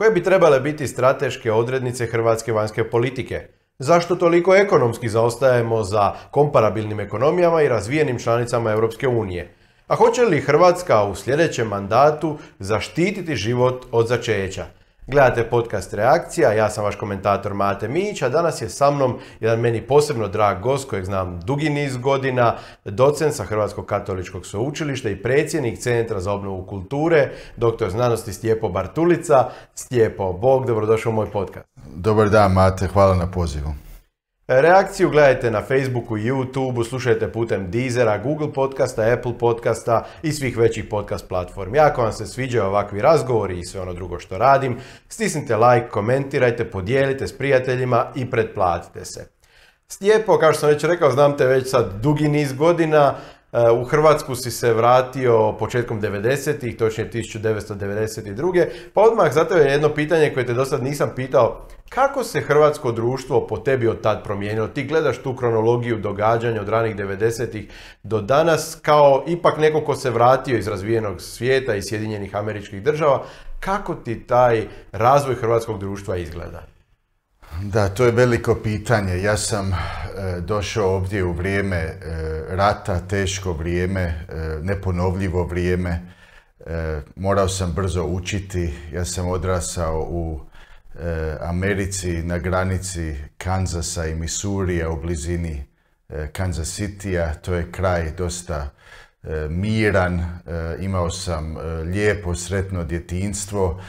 koje bi trebale biti strateške odrednice hrvatske vanjske politike. Zašto toliko ekonomski zaostajemo za komparabilnim ekonomijama i razvijenim članicama Europske unije? A hoće li Hrvatska u sljedećem mandatu zaštititi život od začeća? Gledate podcast Reakcija, ja sam vaš komentator Mate Mić, a danas je sa mnom jedan meni posebno drag gost kojeg znam dugi niz godina, docent sa Hrvatskog katoličkog sveučilišta i predsjednik Centra za obnovu kulture, doktor znanosti Stjepo Bartulica. Stjepo, Bog, dobrodošao u moj podcast. Dobar dan Mate, hvala na pozivu. Reakciju gledajte na Facebooku, YouTubeu, slušajte putem Deezera, Google podcasta, Apple podcasta i svih većih podcast platformi. Ako vam se sviđaju ovakvi razgovori i sve ono drugo što radim, stisnite like, komentirajte, podijelite s prijateljima i pretplatite se. Stjepo, kao što sam već rekao, znam te već sad dugi niz godina, u Hrvatsku si se vratio početkom 90-ih, točnije 1992. Pa odmah zato je jedno pitanje koje te do sad nisam pitao. Kako se hrvatsko društvo po tebi od tad promijenilo? Ti gledaš tu kronologiju događanja od ranih 90-ih do danas kao ipak neko ko se vratio iz razvijenog svijeta i Sjedinjenih američkih država. Kako ti taj razvoj hrvatskog društva izgleda? Da, to je veliko pitanje. Ja sam e, došao ovdje u vrijeme e, rata, teško vrijeme, e, neponovljivo vrijeme. Morao sam brzo učiti. Ja sam odrasao u Americi na granici Kanzasa i Misurija u blizini Kansas Citya. To je kraj dosta miran. Imao sam lijepo, sretno djetinstvo,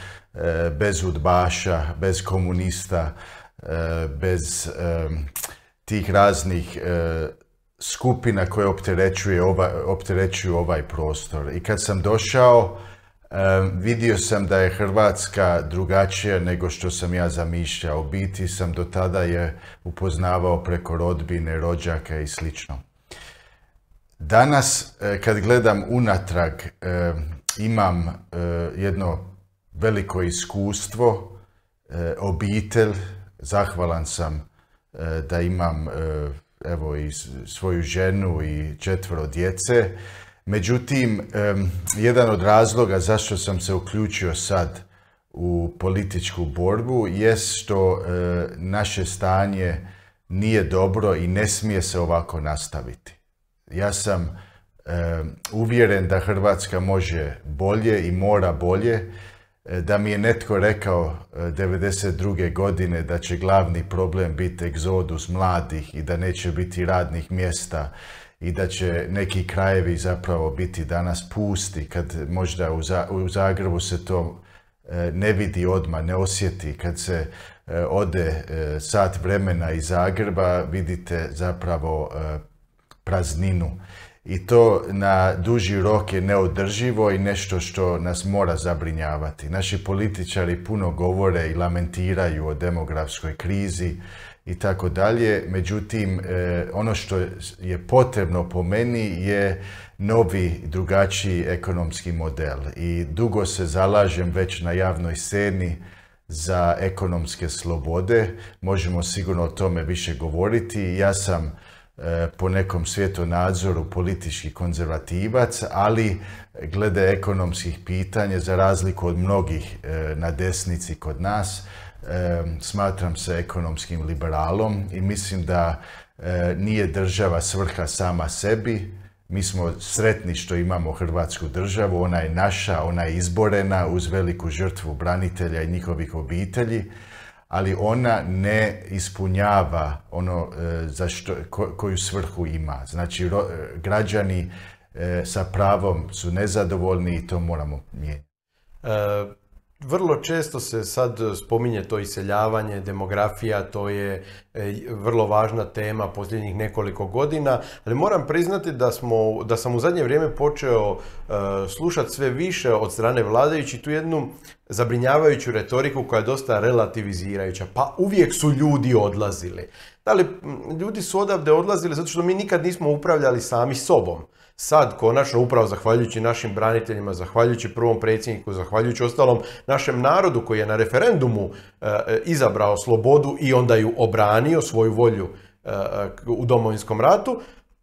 bez udbaša, bez komunista, bez tih raznih skupina koje opterećuju ovaj prostor. I kad sam došao, vidio sam da je Hrvatska drugačija nego što sam ja zamišljao. Biti sam do tada je upoznavao preko rodbine, rođaka i slično. Danas, e, kad gledam unatrag, imam e, jedno veliko iskustvo, e, obitelj, zahvalan sam da imam evo i svoju ženu i četvero djece. Međutim, jedan od razloga zašto sam se uključio sad u političku borbu jest što e, naše stanje nije dobro i ne smije se ovako nastaviti. Ja sam uvjeren da Hrvatska može bolje i mora bolje. E, da mi je netko rekao 92. E, godine da će glavni problem biti egzodus mladih i da neće biti radnih mjesta i da će neki krajevi zapravo biti danas pusti, kad možda u, Zagrebu se to e, ne vidi odmah, ne osjeti. Kad se ode sat vremena iz Zagreba, vidite zapravo prazninu. I to na duži rok je neodrživo i nešto što nas mora zabrinjavati. Naši političari puno govore i lamentiraju o demografskoj krizi, i tako dalje. Međutim, e, ono što je potrebno po meni je novi, drugačiji ekonomski model. I dugo se zalažem već na javnoj sceni za ekonomske slobode. Možemo sigurno o tome više govoriti. Ja sam po nekom svjetonadzoru politički konzervativac, ali glede ekonomskih pitanja, za razliku od mnogih e, na desnici kod nas, smatram se ekonomskim liberalom i mislim da e, nije država svrha sama sebi. Mi smo sretni što imamo Hrvatsku državu, ona je naša, ona je izborena uz veliku žrtvu branitelja i njihovih obitelji, ali ona ne ispunjava ono e, za što, koju svrhu ima. Znači, građani e, sa pravom su nezadovoljni i to moramo mijenjati. Vrlo često se sad spominje to iseljavanje, demografija, to je e, vrlo važna tema posljednjih nekoliko godina, ali moram priznati da, smo, da sam u zadnje vrijeme počeo e, slušati sve više od strane vladajući tu jednu zabrinjavajuću retoriku koja je dosta relativizirajuća. Pa uvijek su ljudi odlazili. Da li ljudi su odavde odlazili zato što mi nikad nismo upravljali sami sobom sad konačno upravo zahvaljujući našim braniteljima, zahvaljujući prvom predsjedniku, zahvaljujući ostalom našem narodu koji je na referendumu e, e, izabrao slobodu i onda ju obranio svoju volju e, u domovinskom ratu,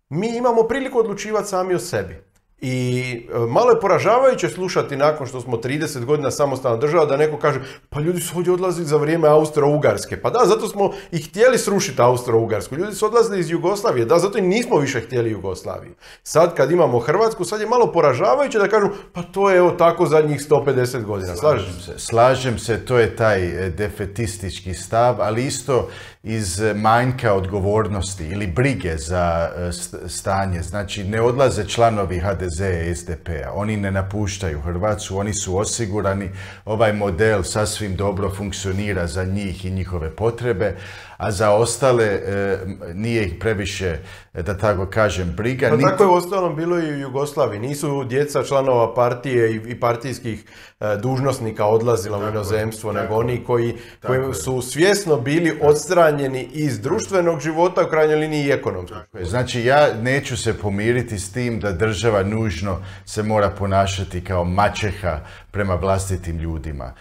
mi imamo priliku odlučivati sami o sebi. I e, malo je poražavajuće slušati nakon što smo 30 godina samostalna država da neko kaže pa ljudi su ovdje odlazili za vrijeme Austro-Ugarske. Pa da, zato smo i htjeli srušiti Austro-Ugarsku. Ljudi su odlazili iz Jugoslavije. Da, zato i nismo više htjeli Jugoslaviju. Sad kad imamo Hrvatsku, sad je malo poražavajuće da kažu pa to je evo tako zadnjih 150 godina. Slažem se. Slažem se, to je taj e, defetistički stav, ali isto iz manjka odgovornosti ili brige za e, stanje. Znači, ne odlaze članovi HDZ i SDP-a. Oni ne napuštaju Hrvatsku, oni su osigurani. Ovaj model sasvim dobro funkcionira za njih i njihove potrebe, a za ostale e, nije ih previše, da tako kažem, briga. Pa tako je ostalom bilo i u Jugoslaviji. Nisu djeca članova partije i partijskih e, dužnosnika odlazila u inozemstvo, nego oni koji, koji su svjesno bili odstranjeni iz društvenog života, u krajnjoj liniji i ekonomskog. Znači ja neću se pomiriti s tim da država nužno se mora ponašati kao mačeha prema vlastitim ljudima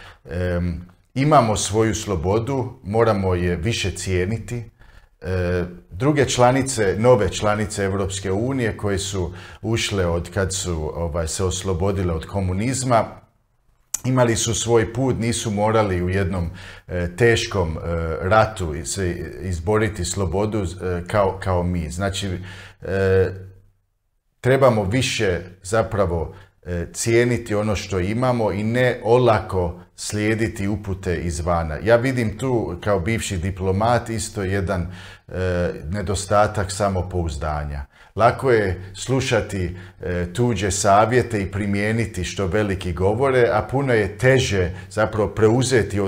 imamo svoju slobodu, moramo je više cijeniti. E, druge članice, nove članice Europske unije koje su ušle od kad su ovaj, se oslobodile od komunizma, imali su svoj put, nisu morali u jednom e, teškom e, ratu se izboriti slobodu kao, kao mi. Znači, trebamo više zapravo cijeniti ono što imamo i ne olako slijediti upute izvana. Ja vidim tu kao bivši diplomat isto jedan e, nedostatak samopouzdanja. Lako je slušati e, tuđe savjete i primijeniti što veliki govore, a puno je teže zapravo preuzeti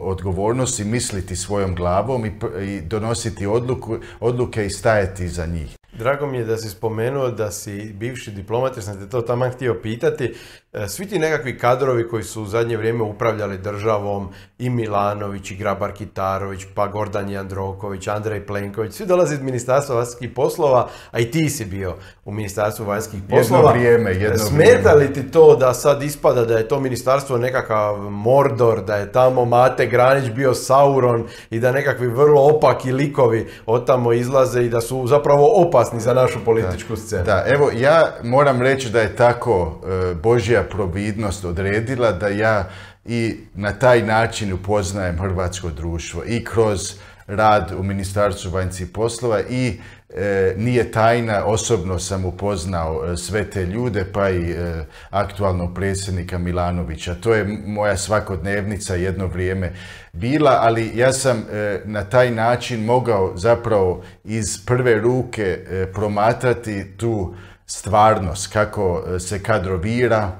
odgovornost i misliti svojom glavom i, i donositi odluku, odluke i stajati za njih. Drago mi je da si spomenuo da si bivši diplomat, jer sam te to tamo htio pitati. E, svi ti nekakvi kadrovi koji su u zadnje vrijeme upravljali državom, i Milanović, i Grabar Kitarović, pa Gordan Jandroković, Andrej Plenković, svi dolaze iz Ministarstva vanjskih poslova, a i ti si bio u Ministarstvu vanjskih poslova. Jedno vrijeme, jedno Smeta li ti to da sad ispada da je to ministarstvo nekakav Mordor, da je tamo Mate Granić bio Sauron i da nekakvi vrlo opaki likovi od tamo izlaze i da su zapravo opasni za našu političku scenu? Da, evo ja moram reći da je tako e, Božja providnost odredila da ja i na taj način upoznajem hrvatsko društvo i kroz rad u Ministarstvu vanjskih poslova i e, nije tajna, osobno sam upoznao e, sve te ljude, pa i e, aktualnog predsjednika Milanovića. To je moja svakodnevnica jedno vrijeme bila, ali ja sam na taj način mogao zapravo iz prve ruke promatrati tu stvarnost, kako se kadrovira,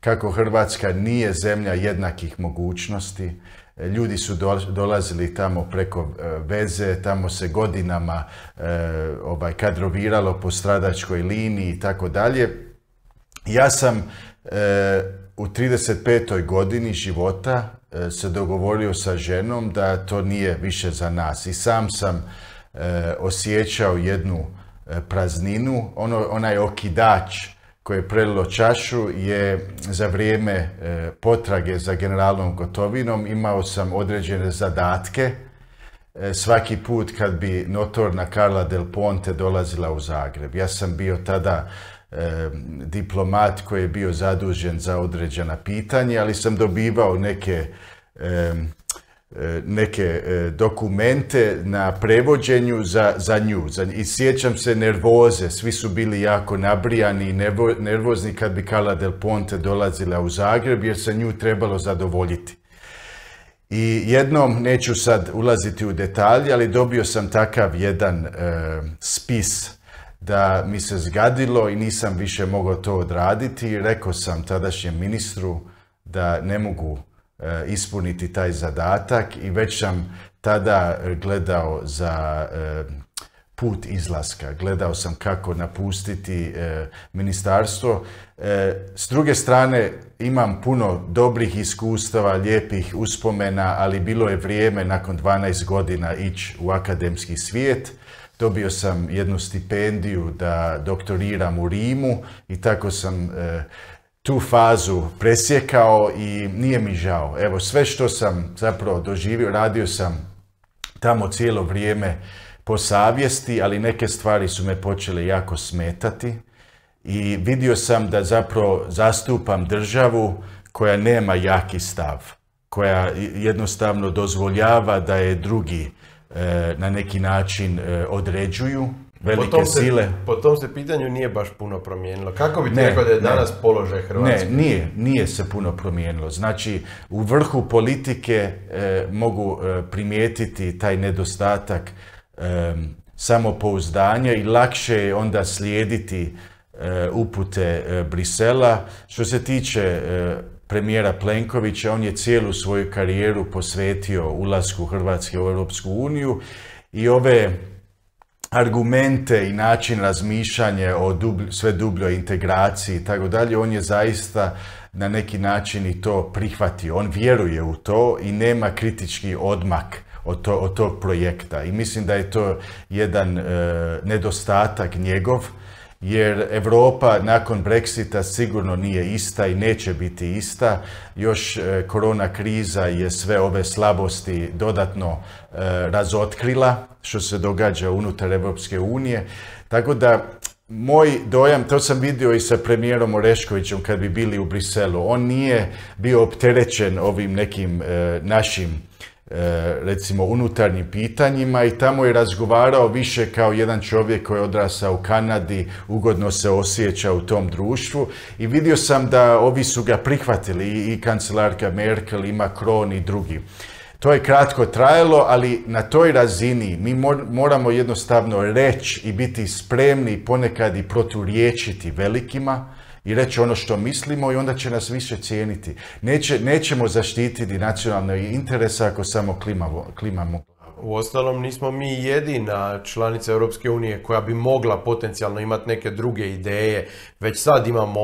kako Hrvatska nije zemlja jednakih mogućnosti. Ljudi su dolazili tamo preko e, veze, tamo se godinama e, ovaj, kadroviralo po stradačkoj liniji i tako dalje. Ja sam e, u 35. godini života se dogovorio sa ženom da to nije više za nas. I sam sam osjećao jednu prazninu, ono, onaj okidač koje je prelilo čašu je za vrijeme e, potrage za generalnom Gotovinom imao sam određene zadatke e, svaki put kad bi notorna Carla Del Ponte dolazila u Zagreb. Ja sam bio tada e, diplomat koji je bio zadužen za određena pitanja, ali sam dobivao neke neke e, dokumente na prevođenju za, za nju. I sjećam se nervoze, svi su bili jako nabrijani i nervozni kad bi Carla Del Ponte dolazila u Zagreb jer se nju trebalo zadovoljiti. I jednom, neću sad ulaziti u detalje, ali dobio sam takav jedan e, spis da mi se zgadilo i nisam više mogao to odraditi. Rekao sam tadašnjem ministru da ne mogu E, ispuniti taj zadatak i već sam tada gledao za e, put izlaska. Gledao sam kako napustiti e, ministarstvo. S druge strane, imam puno dobrih iskustava, lijepih uspomena, ali bilo je vrijeme nakon 12 godina ići u akademski svijet. Dobio sam jednu stipendiju da doktoriram u Rimu i tako sam tu fazu presjekao i nije mi žao. Evo, sve što sam zapravo doživio, radio sam tamo cijelo vrijeme po savjesti, ali neke stvari su me počele jako smetati i vidio sam da zapravo zastupam državu koja nema jaki stav, koja jednostavno dozvoljava da je drugi e, na neki način e, određuju velike po tom se, sile. Po tom se pitanju nije baš puno promijenilo. Kako bi ti rekao da je danas položaj Hrvatske? Ne, nije, nije se puno promijenilo. Znači, u vrhu politike e, mogu primijetiti taj nedostatak samopouzdanja i lakše je onda slijediti e, upute e, Brisela. Što se tiče e, premijera Plenkovića, on je cijelu svoju karijeru posvetio ulasku Hrvatske u Europsku uniju i ove argumente i način razmišljanja o sve dubljoj integraciji i tako dalje, on je zaista na neki način i to prihvatio. On vjeruje u to i nema kritički odmak od, to, od tog projekta. I mislim da je to jedan e, nedostatak njegov, jer Europa nakon Brexita sigurno nije ista i neće biti ista. Još e, korona kriza je sve ove slabosti dodatno e, razotkrila što se događa unutar Europske unije. Tako da moj dojam, to sam vidio i sa premijerom Oreškovićem kad bi bili u Briselu, on nije bio opterećen ovim nekim našim E, recimo unutarnjim pitanjima i tamo je razgovarao više kao jedan čovjek koji je odrasao u Kanadi, ugodno se osjeća u tom društvu i vidio sam da ovi su ga prihvatili i kancelarka Merkel i Macron i drugi. To je kratko trajalo, ali na toj razini mi moramo jednostavno reći i biti spremni ponekad i proturječiti velikima, i reći ono što mislimo i onda će nas više cijeniti. Neće, nećemo zaštititi nacionalne interese ako samo klimamo. klimamo. Ostalom nismo mi jedina članica Europske unije koja bi mogla potencijalno imati neke druge ideje. Već sad imamo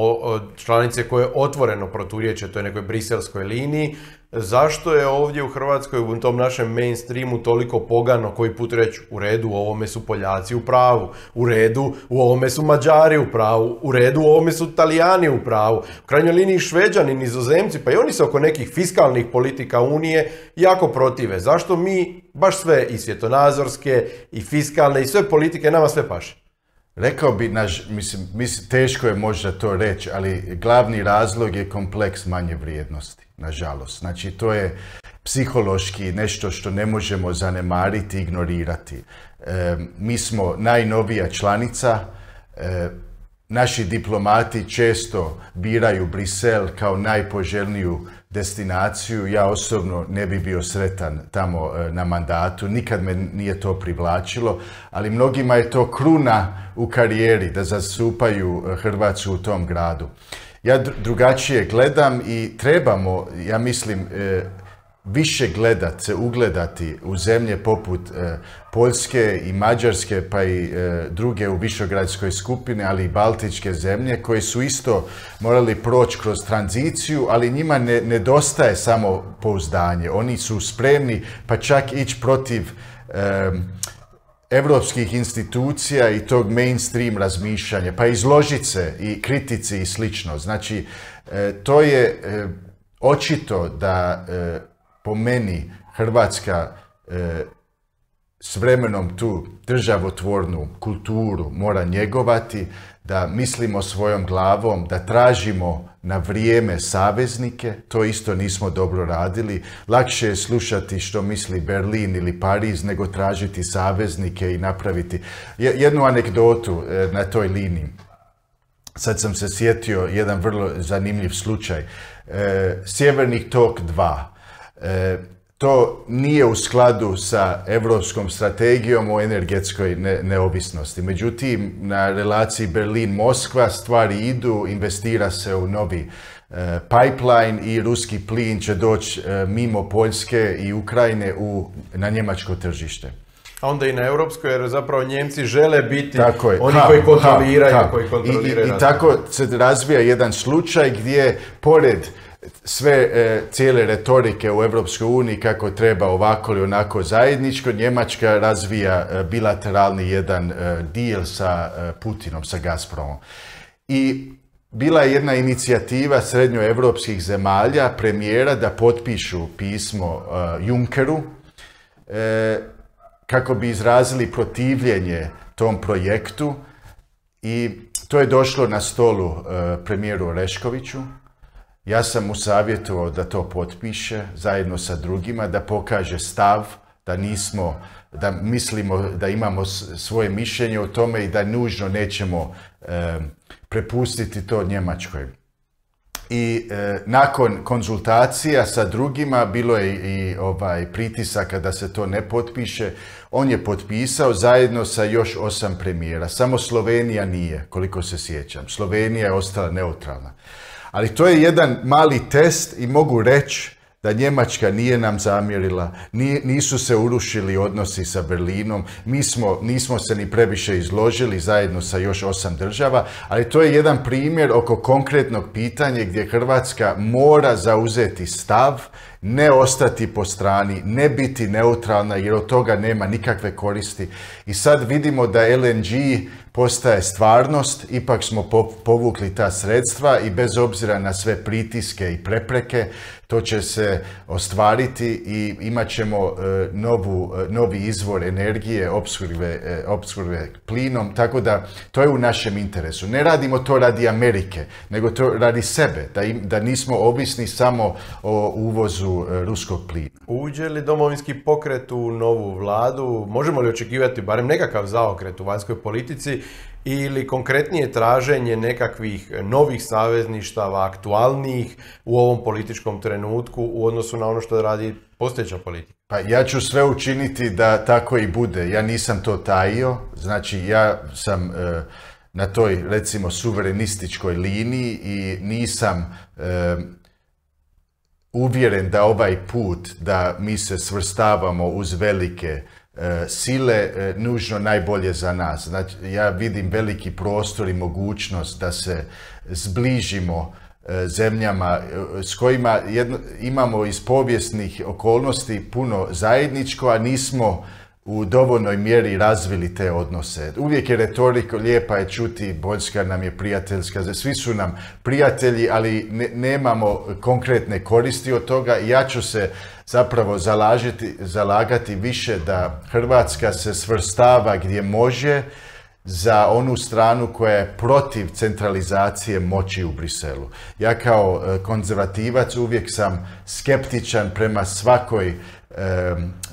članice koje otvoreno proturječe toj nekoj briselskoj liniji zašto je ovdje u Hrvatskoj u tom našem mainstreamu toliko pogano koji put reći u redu u ovome su Poljaci u pravu, u redu u ovome su Mađari u pravu, u redu u ovome su Italijani u pravu, u krajnjoj liniji Šveđani, Nizozemci, pa i oni se oko nekih fiskalnih politika Unije jako protive. Zašto mi baš sve i svjetonazorske i fiskalne i sve politike nama sve paše? Rekao bi, naš, mislim, mislim, teško je možda to reći, ali glavni razlog je kompleks manje vrijednosti nažalost. Znači, to je psihološki nešto što ne možemo zanemariti, ignorirati. E, mi smo najnovija članica, e, naši diplomati često biraju Brisel kao najpoželjniju destinaciju. Ja osobno ne bi bio sretan tamo e, na mandatu, nikad me nije to privlačilo, ali mnogima je to kruna u karijeri da zastupaju Hrvatsku u tom gradu. Ja drugačije gledam i trebamo, ja mislim, e, više gledat, se ugledati u zemlje poput e, Poljske i Mađarske, pa i e, druge u Višogradskoj skupine, ali i Baltičke zemlje, koje su isto morali proći kroz tranziciju, ali njima ne nedostaje samo pouzdanje. Oni su spremni pa čak ići protiv evropskih institucija i tog mainstream razmišljanja, pa izložiti se i kritici i slično. Znači, e, to je e, očito da e, po meni Hrvatska s vremenom tu državotvornu kulturu mora njegovati, da mislimo svojom glavom, da tražimo na vrijeme saveznike, to isto nismo dobro radili. Lakše je slušati što misli Berlin ili Pariz nego tražiti saveznike i napraviti jednu anegdotu e, na toj liniji. Sad sam se sjetio jedan vrlo zanimljiv slučaj. E, Sjevernih tok 2 to nije u skladu sa europskom strategijom o energetskoj neovisnosti. Međutim, na relaciji Berlin-Moskva stvari idu, investira se u novi e, pipeline i ruski plin će doći e, mimo Poljske i Ukrajine u, na njemačko tržište. A onda i na europskoj, jer zapravo Njemci žele biti tako je. oni koji kontroliraju. Koji kontroliraju I, I, tako se razvija jedan slučaj gdje pored sve e, cijele retorike u Europskoj uniji kako treba ovako ili onako zajedničko, Njemačka razvija e, bilateralni jedan e, deal sa Putinom, sa Gazpromom. I bila je jedna inicijativa srednjoevropskih zemalja, premijera, da potpišu pismo Junckeru kako bi izrazili protivljenje tom projektu i to je došlo na stolu e, premijeru Reškoviću. Ja sam mu savjetovao da to potpiše zajedno sa drugima, da pokaže stav, da nismo, da mislimo da imamo svoje mišljenje o tome i da nužno nećemo e, prepustiti to Njemačkoj i e, nakon konzultacija sa drugima bilo je i ovaj pritisaka da se to ne potpiše. On je potpisao zajedno sa još osam premijera. Samo Slovenija nije, koliko se sjećam. Slovenija je ostala neutralna. Ali to je jedan mali test i mogu reći da Njemačka nije nam zamjerila, nisu se urušili odnosi sa Berlinom, mi smo, nismo se ni previše izložili zajedno sa još osam država, ali to je jedan primjer oko konkretnog pitanja gdje Hrvatska mora zauzeti stav, ne ostati po strani, ne biti neutralna jer od toga nema nikakve koristi. I sad vidimo da LNG postaje stvarnost, ipak smo povukli ta sredstva i bez obzira na sve pritiske i prepreke, to će se ostvariti i imat ćemo e, novu, e, novi izvor energije, opskrbe, opskrbe plinom, tako da to je u našem interesu. Ne radimo to radi Amerike, nego to radi sebe, da, da nismo ovisni samo o uvozu e, ruskog plina. Uđe li domovinski pokret u novu vladu? Možemo li očekivati barem nekakav zaokret u vanjskoj politici ili konkretnije traženje nekakvih novih savezništava, aktualnijih u ovom političkom trenutku u odnosu na ono što radi postojeća politika? Pa ja ću sve učiniti da tako i bude. Ja nisam to tajio, znači ja sam e, na toj recimo suverenističkoj liniji i nisam e, uvjeren da ovaj put da mi se svrstavamo uz velike sile e, nužno najbolje za nas. Znači, ja vidim veliki prostor i mogućnost da se zbližimo e, zemljama s kojima imamo iz povijesnih okolnosti puno zajedničko, a nismo u dovoljnoj mjeri razvili te odnose. Uvijek je retorika, lijepa je čuti, Poljska nam je prijateljska, svi su nam prijatelji, ali nemamo konkretne koristi od toga. Ja ću se zapravo zalažiti, zalagati više da Hrvatska se svrstava gdje može za onu stranu koja je protiv centralizacije moći u Briselu. Ja kao e, konzervativac uvijek sam skeptičan prema svakoj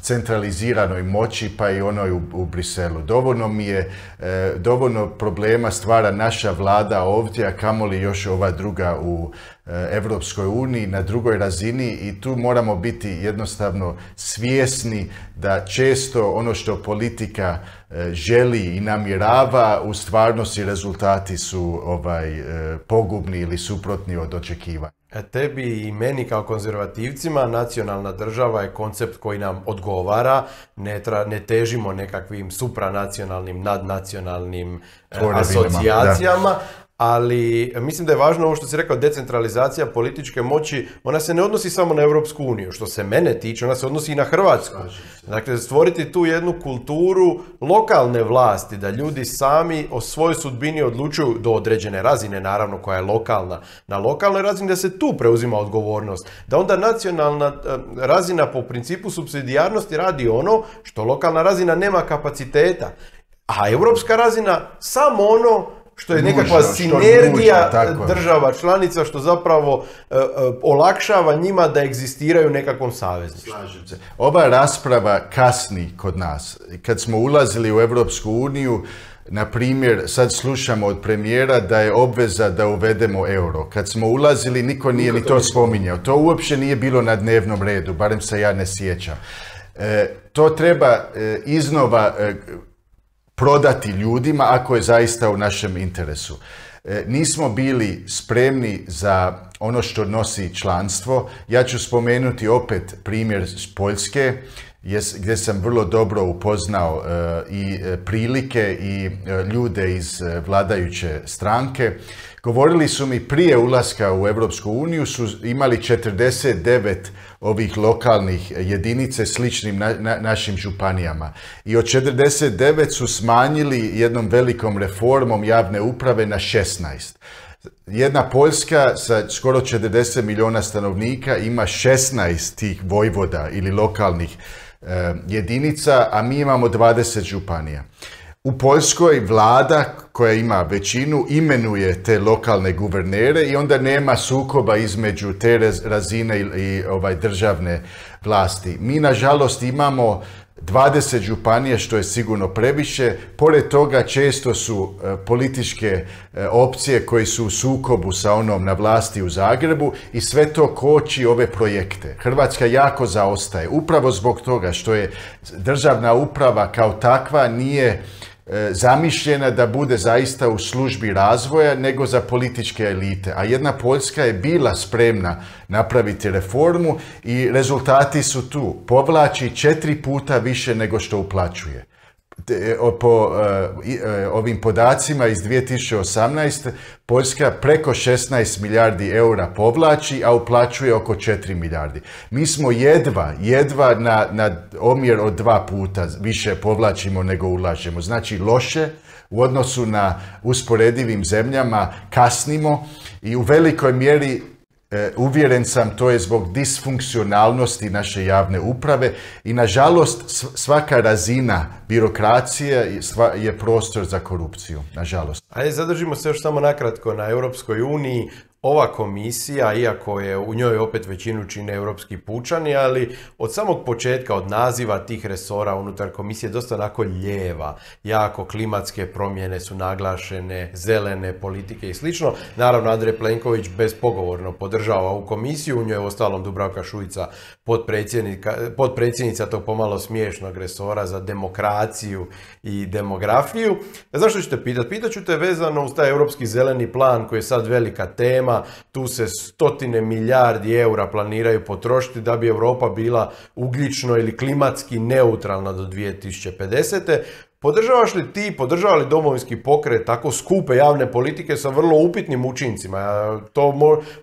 centraliziranoj moći pa i onoj u, u Briselu. Dovoljno mi je, e, dovoljno problema stvara naša vlada ovdje, a kamoli još ova druga u Europskoj uniji na drugoj razini i tu moramo biti jednostavno svjesni da često ono što politika e, želi i namjerava u stvarnosti rezultati su ovaj e, pogubni ili suprotni od očekivanja. Tebi i meni kao konzervativcima nacionalna država je koncept koji nam odgovara, ne, ne težimo nekakvim supranacionalnim, nadnacionalnim e, asocijacijama, ali mislim da je važno ovo što si rekao, decentralizacija političke moći, ona se ne odnosi samo na Europsku uniju, što se mene tiče, ona se odnosi i na Hrvatsku. Dakle, stvoriti tu jednu kulturu lokalne vlasti, da ljudi sami o svojoj sudbini odlučuju do određene razine, naravno koja je lokalna. Na lokalnoj razini da se tu preuzima odgovornost, da onda nacionalna eh, razina po principu subsidijarnosti radi ono što lokalna razina nema kapaciteta, a europska razina samo ono što je nekakva sinergija država članica što zapravo e, e, olakšava njima da egzistiraju nekakvom savezništvu. se. Ova rasprava kasni kod nas. Kad smo ulazili u Europsku uniju, na primjer, sad slušamo od premijera da je obveza da uvedemo euro. Kad smo ulazili, niko nije ni to spominjao. To uopće nije bilo na dnevnom redu, barem se ja ne sjećam. E, to treba iznova prodati ljudima ako je zaista u našem interesu. E, nismo bili spremni za ono što nosi članstvo. Ja ću spomenuti opet primjer s Poljske gdje sam vrlo dobro upoznao e, i e, prilike i ljude iz vladajuće stranke. Govorili su mi prije ulaska u Europsku uniju su imali 49 ovih lokalnih jedinice sličnim našim županijama. I od 49 su smanjili jednom velikom reformom javne uprave na 16. Jedna Poljska sa skoro 40 milijuna stanovnika ima 16 tih vojvoda ili lokalnih eh, jedinica, a mi imamo 20 županija. U Poljskoj vlada koja ima većinu imenuje te lokalne guvernere i onda nema sukoba između te razine i ovaj državne vlasti. Mi nažalost imamo 20 županije, što je sigurno previše. Pored toga često su e, političke e, opcije koji su u sukobu sa onom na vlasti u Zagrebu i sve to koči ove projekte. Hrvatska jako zaostaje. Upravo zbog toga što je državna uprava kao takva nije zamišljena da bude zaista u službi razvoja nego za političke elite. A jedna Poljska je bila spremna napraviti reformu i rezultati su tu. Povlači četiri puta više nego što uplaćuje po e, e, ovim podacima iz 2018. Poljska preko 16 milijardi eura povlači, a uplaćuje oko 4 milijardi. Mi smo jedva, jedva na, na omjer od dva puta više povlačimo nego ulažemo. Znači loše u odnosu na usporedivim zemljama kasnimo i u velikoj mjeri E, uvjeren sam to je zbog disfunkcionalnosti naše javne uprave i nažalost svaka razina birokracije je prostor za korupciju, nažalost. Ajde, zadržimo se još samo nakratko na Europskoj uniji ova komisija, iako je u njoj opet većinu čine europski pučani, ali od samog početka, od naziva tih resora unutar komisije, dosta onako ljeva, jako klimatske promjene su naglašene, zelene politike i slično. Naravno, Andrej Plenković bezpogovorno podržava ovu komisiju, u njoj je ostalom Dubravka Šujica potpredsjednica tog pomalo smiješnog resora za demokraciju i demografiju. Zašto ćete pitati? Pitat ću te vezano uz taj europski zeleni plan koji je sad velika tema, tu se stotine milijardi eura planiraju potrošiti da bi Europa bila ugljično ili klimatski neutralna do 2050. Podržavaš li ti, podržava li domovinski pokret tako skupe javne politike sa vrlo upitnim učincima? To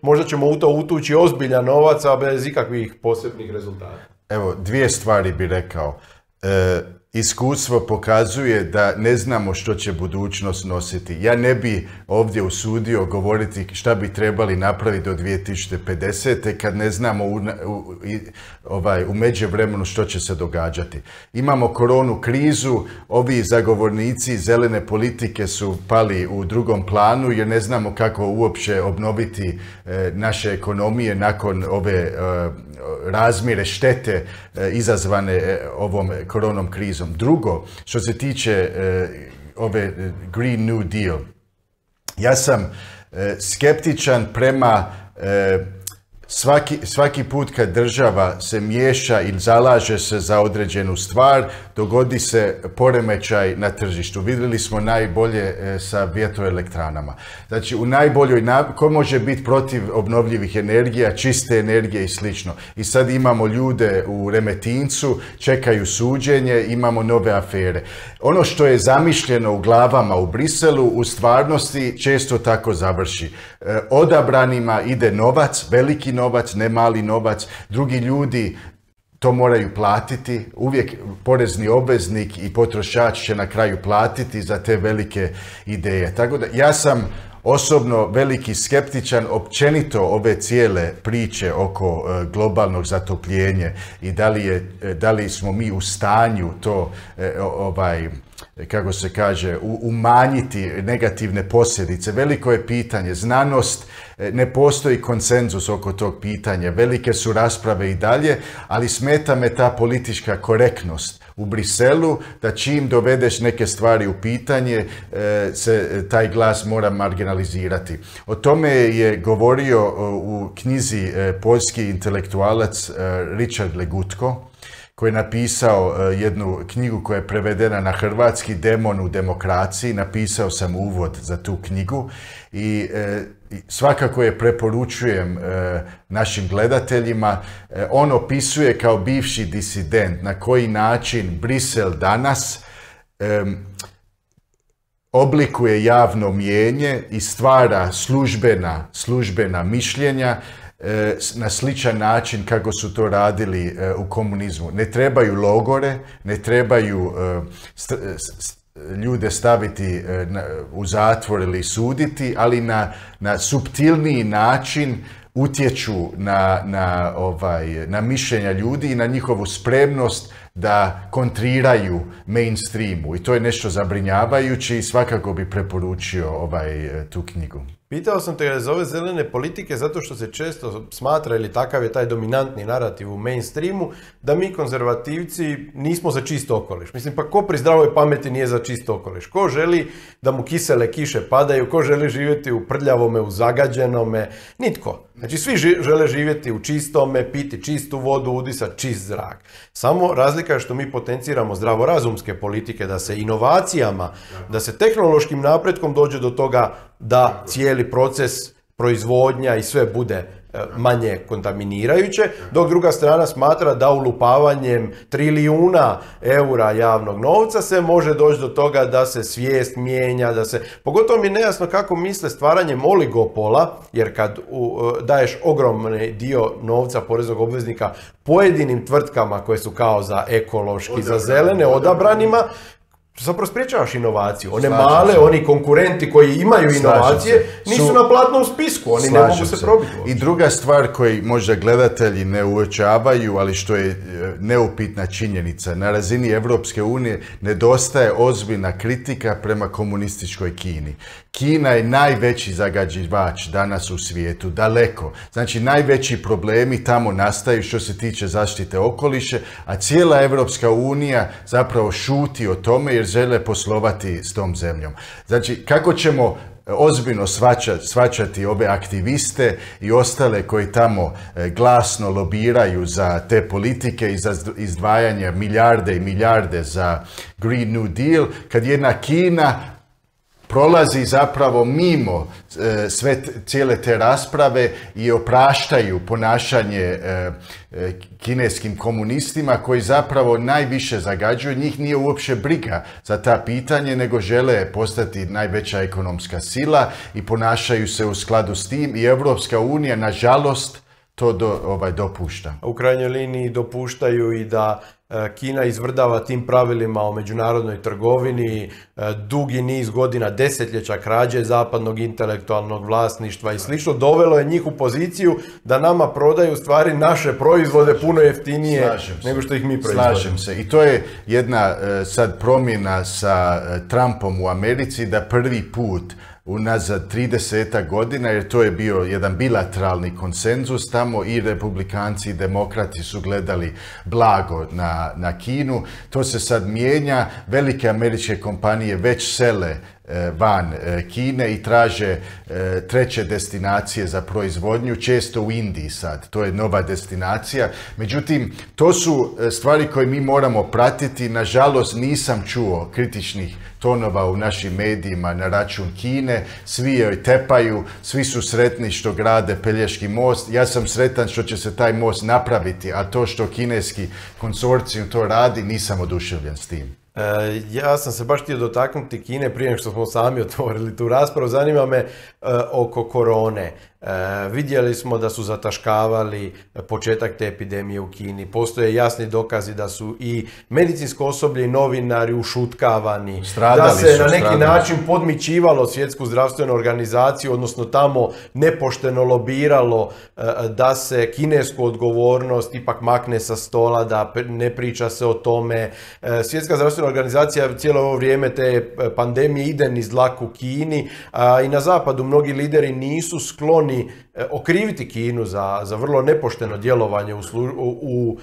možda ćemo u to utući ozbiljan novac, a bez ikakvih posebnih rezultata. Evo, dvije stvari bi rekao. E, iskustvo pokazuje da ne znamo što će budućnost nositi. Ja ne bi ovdje usudio govoriti šta bi trebali napraviti do 2050. kad ne znamo u, u, ovaj, u međuvremenu što će se događati. Imamo koronu krizu, ovi zagovornici zelene politike su pali u drugom planu jer ne znamo kako uopće obnoviti e, naše ekonomije nakon ove e, razmjere štete e, izazvane e, ovom koronom krizom. Drugo, što se tiče e, ove Green New Deal, ja sam skeptičan prema Svaki, svaki put kad država se miješa ili zalaže se za određenu stvar, dogodi se poremećaj na tržištu. Vidjeli smo najbolje e, sa vjetroelektranama. Znači, u najboljoj, ko može biti protiv obnovljivih energija, čiste energije i slično. I sad imamo ljude u Remetincu, čekaju suđenje, imamo nove afere. Ono što je zamišljeno u glavama u Briselu, u stvarnosti često tako završi. E, odabranima ide novac, veliki novac, ne mali novac, drugi ljudi to moraju platiti, uvijek porezni obveznik i potrošač će na kraju platiti za te velike ideje. Tako da ja sam osobno veliki skeptičan općenito ove cijele priče oko e, globalnog zatopljenja i da li, je, e, da li smo mi u stanju to ovaj kako se kaže, umanjiti negativne posljedice. Veliko je pitanje. Znanost, e, ne postoji konsenzus oko tog pitanja. Velike su rasprave i dalje, ali smeta me ta politička korektnost u Briselu, da čim dovedeš neke stvari u pitanje, e, se taj glas mora marginalizirati. O tome je govorio u knjizi e, poljski intelektualac Richard Legutko, koji je napisao e, jednu knjigu koja je prevedena na hrvatski, Demon u demokraciji. Napisao sam uvod za tu knjigu i e, svakako je preporučujem e, našim gledateljima. On opisuje kao bivši disident na koji način Brisel danas oblikuje javno mijenje i stvara službena, službena mišljenja E, na sličan način kako su to radili e, u komunizmu. Ne trebaju logore, ne trebaju e, ljude staviti u zatvor ili suditi, ali na, na subtilniji način utječu na, na, ovaj, na mišljenja ljudi i na njihovu spremnost da kontriraju mainstreamu i to je nešto zabrinjavajuće i svakako bi preporučio ovaj, tu knjigu. Pitao sam te za ove zelene politike zato što se često smatra ili takav je taj dominantni narativ u mainstreamu da mi konzervativci nismo za čist okoliš. Mislim pa ko pri zdravoj pameti nije za čist okoliš? Ko želi da mu kisele kiše padaju? Ko želi živjeti u prljavome, u zagađenome? Nitko. Znači svi žele živjeti u čistome, piti čistu vodu, udisati čist zrak. Samo razlika je što mi potenciramo zdravorazumske politike, da se inovacijama, da se tehnološkim napretkom dođe do toga da cijeli proces proizvodnja i sve bude manje kontaminirajuće, dok druga strana smatra da ulupavanjem trilijuna eura javnog novca se može doći do toga da se svijest mijenja, da se... Pogotovo mi je nejasno kako misle stvaranjem oligopola, jer kad daješ ogromni dio novca poreznog obveznika pojedinim tvrtkama koje su kao za ekološki, za zelene, odabranima, zapravo spriječavaš inovaciju. One male, oni konkurenti koji imaju inovacije, nisu na platnom spisku, oni ne mogu se, probiti. I druga stvar koju možda gledatelji ne uočavaju, ali što je e, neupitna činjenica, na razini Europske unije nedostaje ozbiljna kritika prema komunističkoj Kini. Kina je najveći zagađivač danas u svijetu, daleko. Znači najveći problemi tamo nastaju što se tiče zaštite okoliše, a cijela Europska unija zapravo šuti o tome jer žele poslovati s tom zemljom. Znači kako ćemo ozbiljno svačati ove aktiviste i ostale koji tamo e, glasno lobiraju za te politike i za izdvajanje milijarde i milijarde za Green New Deal, kad jedna Kina prolazi zapravo mimo e, sve cijele te rasprave i opraštaju ponašanje e, e, kineskim komunistima koji zapravo najviše zagađuju. Njih nije uopće briga za ta pitanje, nego žele postati najveća ekonomska sila i ponašaju se u skladu s tim i Europska unija, nažalost, to do, ovaj, dopušta. U krajnjoj liniji dopuštaju i da Kina izvrdava tim pravilima o međunarodnoj trgovini, e, dugi niz godina, desetljeća krađe zapadnog intelektualnog vlasništva i slično, dovelo je njih u poziciju da nama prodaju stvari naše proizvode puno jeftinije nego što ih mi proizvodimo. Slažem se. I to je jedna e, sad promjena sa Trumpom u Americi da prvi put unazad 30 godina, jer to je bio jedan bilateralni konsenzus, tamo i republikanci i demokrati su gledali blago na, na Kinu. To se sad mijenja, velike američke kompanije već sele van e, Kine i traže e, treće destinacije za proizvodnju, često u Indiji sad. To je nova destinacija. Međutim, to su stvari koje mi moramo pratiti. Nažalost, nisam čuo kritičnih tonova u našim medijima na račun Kine. Svi joj tepaju, svi su sretni što grade Pelješki most. Ja sam sretan što će se taj most napraviti, a to što kineski konsorcijum to radi, nisam oduševljen s tim. E, ja sam se baš htio dotaknuti Kine prije što smo sami otvorili tu raspravu. Zanima me e, oko korone. E, vidjeli smo da su zataškavali početak te epidemije u Kini. Postoje jasni dokazi da su i medicinsko osoblje i novinari ušutkavani. da se na neki način podmićivalo svjetsku zdravstvenu organizaciju, odnosno tamo nepošteno lobiralo e, da se kinesku odgovornost ipak makne sa stola, da ne priča se o tome. E, svjetska zdravstvena organizacija cijelo ovo vrijeme te pandemije ide niz dlaku Kini, a i na zapadu mnogi lideri nisu skloni oni e, okriviti Kinu za, za vrlo nepošteno djelovanje u, u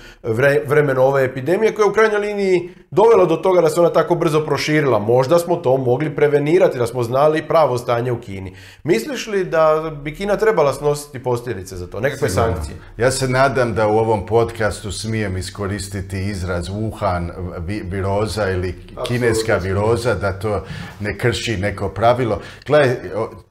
vremenu ove epidemije koja je u krajnjoj liniji dovela do toga da se ona tako brzo proširila. Možda smo to mogli prevenirati, da smo znali pravo stanje u Kini. Misliš li da bi Kina trebala snositi posljedice za to, nekakve sankcije? Ja se nadam da u ovom podcastu smijem iskoristiti izraz Wuhan viroza ili kineska viroza, da to ne krši neko pravilo. Gledaj,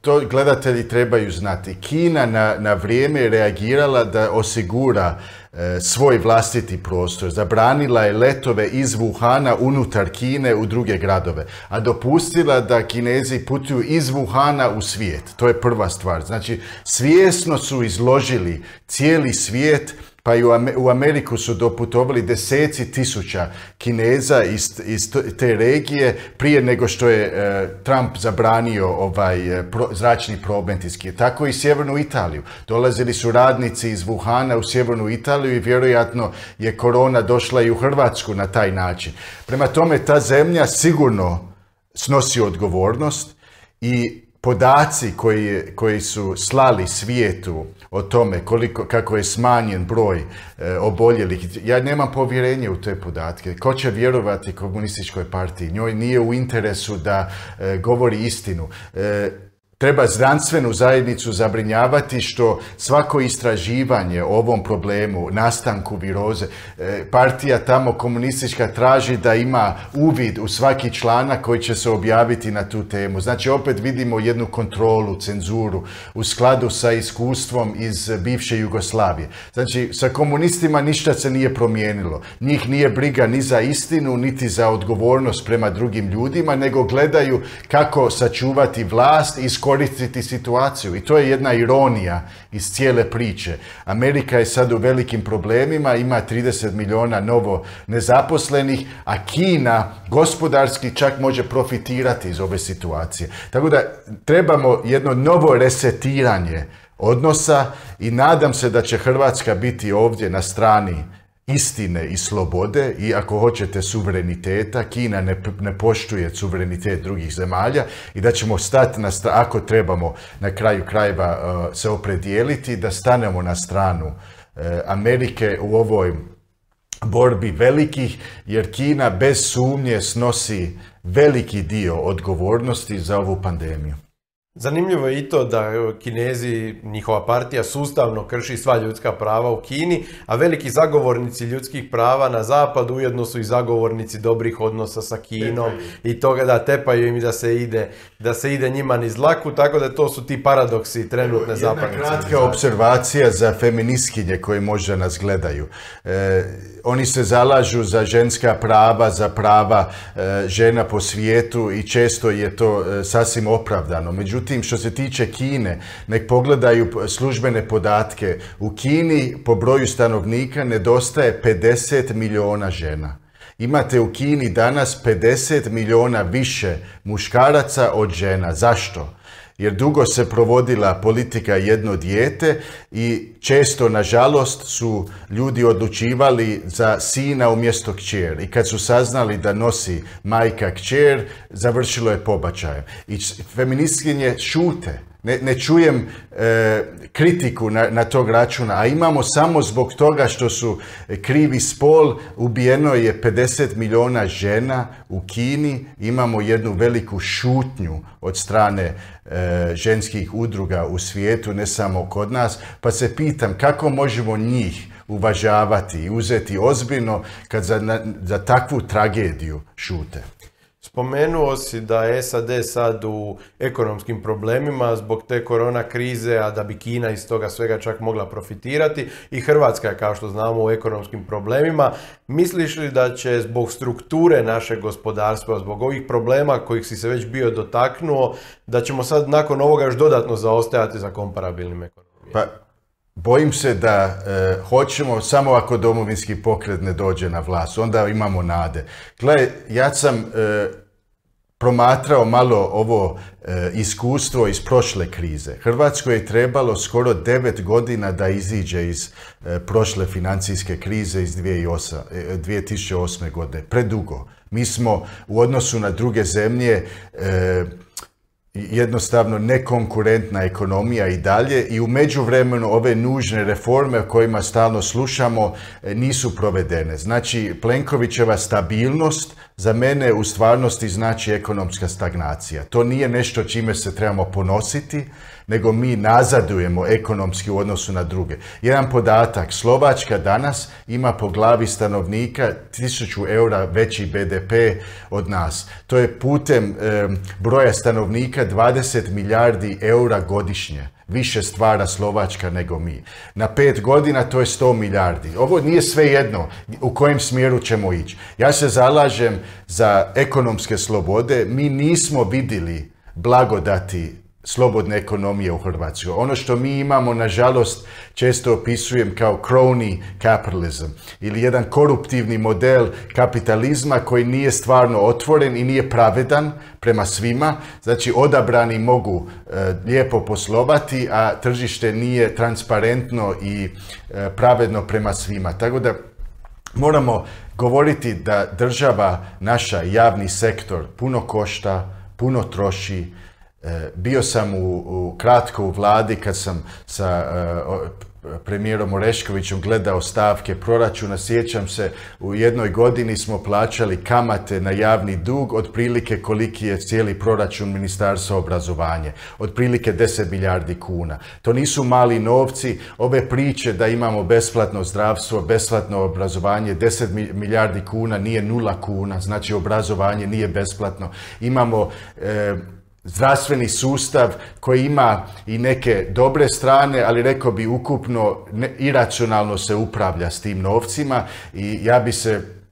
to gledatelji trebaju znati. Kina na, na vrijeme reagirala da osigura e, svoj vlastiti prostor. Zabranila je letove iz Wuhana unutar Kine u druge gradove, a dopustila da Kinezi putuju iz Wuhana u svijet. To je prva stvar. Znači, svjesno su izložili cijeli svijet Pa i u Ameriku su doputovali deseci tisuća Kineza iz, iz te regije prije nego što je e, Trump zabranio ovaj e, zračni promet iz Tako i sjevernu Italiju. Dolazili su radnici iz Wuhana u sjevernu Italiju i vjerojatno je korona došla i u Hrvatsku na taj način. Prema tome ta zemlja sigurno snosi odgovornost i podaci koji, koji su slali svijetu o tome koliko, kako je smanjen broj e, oboljelih, ja nemam povjerenje u te podatke. Ko će vjerovati komunističkoj partiji? Njoj nije u interesu da e, govori istinu. E, Treba znanstvenu zajednicu zabrinjavati što svako istraživanje o ovom problemu, nastanku viroze, e, partija tamo komunistička traži da ima uvid u svaki članak koji će se objaviti na tu temu. Znači opet vidimo jednu kontrolu, cenzuru u skladu sa iskustvom iz bivše Jugoslavije. Znači sa komunistima ništa se nije promijenilo. Njih nije briga ni za istinu, niti za odgovornost prema drugim ljudima, nego gledaju kako sačuvati vlast i iskoristiti situaciju. I to je jedna ironija iz cijele priče. Amerika je sad u velikim problemima, ima 30 milijuna novo nezaposlenih, a Kina gospodarski čak može profitirati iz ove situacije. Tako da trebamo jedno novo resetiranje odnosa i nadam se da će Hrvatska biti ovdje na strani istine i slobode i ako hoćete suvereniteta, Kina ne, ne poštuje suverenitet drugih zemalja i da ćemo stati na ako trebamo na kraju krajeva uh, se opredijeliti, da stanemo na stranu uh, Amerike u ovoj borbi velikih, jer Kina bez sumnje snosi veliki dio odgovornosti za ovu pandemiju. Zanimljivo je i to da Kinezi, njihova partija, sustavno krši sva ljudska prava u Kini, a veliki zagovornici ljudskih prava na zapadu ujedno su i zagovornici dobrih odnosa sa Kinom i toga da tepaju im da se ide, da se ide njima niz laku, tako da to su ti paradoksi trenutne zapadne Jedna kratka observacija za feministkinje koji možda nas gledaju. E, oni se zalažu za ženska prava, za prava e, žena po svijetu i često je to e, sasvim opravdano. Međutim, što se tiče Kine, nek pogledaju službene podatke. U Kini po broju stanovnika nedostaje 50 milijuna žena. Imate u Kini danas 50 milijuna više muškaraca od žena. Zašto? Jer dugo se provodila politika jedno dijete i često, nažalost, su ljudi odlučivali za sina umjesto kćer. I kad su saznali da nosi majka kćer, završilo je pobačajem. I feministkinje šute ne, ne čujem e, kritiku na, na tog računa, a imamo samo zbog toga što su krivi spol, ubijeno je 50 milijuna žena u Kini, imamo jednu veliku šutnju od strane e, ženskih udruga u svijetu, ne samo kod nas, pa se pitam kako možemo njih uvažavati i uzeti ozbiljno kad za, za takvu tragediju šute. Spomenuo si da je SAD sad u ekonomskim problemima zbog te korona krize, a da bi Kina iz toga svega čak mogla profitirati i Hrvatska je kao što znamo u ekonomskim problemima. Misliš li da će zbog strukture našeg gospodarstva, zbog ovih problema kojih si se već bio dotaknuo, da ćemo sad nakon ovoga još dodatno zaostajati za komparabilnim ekonomijama? Pa, Bojim se da e, hoćemo samo ako domovinski pokret ne dođe na vlast, onda imamo nade. Gle, ja sam e, promatrao malo ovo e, iskustvo iz prošle krize. Hrvatskoj je trebalo skoro devet godina da iziđe iz e, prošle financijske krize iz 2008, 2008. E, godine. Predugo. Mi smo u odnosu na druge zemlje jednostavno nekonkurentna ekonomija i dalje i u međuvremenu ove nužne reforme o kojima stalno slušamo nisu provedene. Znači, Plenkovićeva stabilnost za mene u stvarnosti znači ekonomska stagnacija. To nije nešto čime se trebamo ponositi, nego mi nazadujemo ekonomski u odnosu na druge. Jedan podatak, Slovačka danas ima po glavi stanovnika 1000 eura veći BDP od nas. To je putem broja stanovnika 20 milijardi eura godišnje više stvara Slovačka nego mi. Na pet godina to je 100 milijardi. Ovo nije sve jedno u kojem smjeru ćemo ići. Ja se zalažem za ekonomske slobode. Mi nismo vidjeli blagodati slobodne ekonomije u Hrvatskoj. Ono što mi imamo, nažalost, često opisujem kao crony capitalism ili jedan koruptivni model kapitalizma koji nije stvarno otvoren i nije pravedan prema svima. Znači, odabrani mogu e, lijepo poslovati, a tržište nije transparentno i e, pravedno prema svima. Tako da moramo govoriti da država, naša javni sektor puno košta, puno troši, bio sam u, kratko u vladi kad sam sa e, premijerom Oreškovićem gledao stavke proračuna. Sjećam se, u jednoj godini smo plaćali kamate na javni dug, otprilike koliki je cijeli proračun Ministarstva obrazovanja. Otprilike 10 milijardi kuna. To nisu mali novci. Ove priče da imamo besplatno zdravstvo, besplatno obrazovanje, 10 milijardi kuna nije nula kuna, znači obrazovanje nije besplatno. Imamo e, zdravstveni sustav koji ima i neke dobre strane, ali rekao bi ukupno iracionalno se upravlja s tim novcima i ja bi se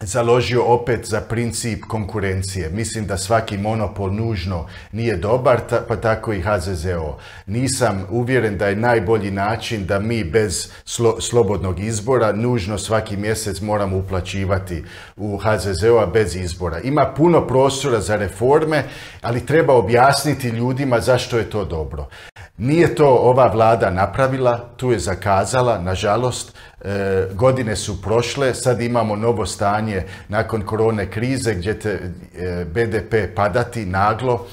založio opet za princip konkurencije. Mislim da svaki monopol nužno nije dobar, pa tako i HZZO. Nisam uvjeren da je najbolji način da mi bez slobodnog izbora nužno svaki mjesec moramo uplaćivati u HZZO-a bez izbora. Ima puno prostora za reforme, ali treba objasniti ljudima zašto je to dobro. Nije to ova vlada napravila, tu je zakazala, nažalost, e, godine su prošle, sad imamo novo stanje nakon korone krize gdje će e, BDP padati naglo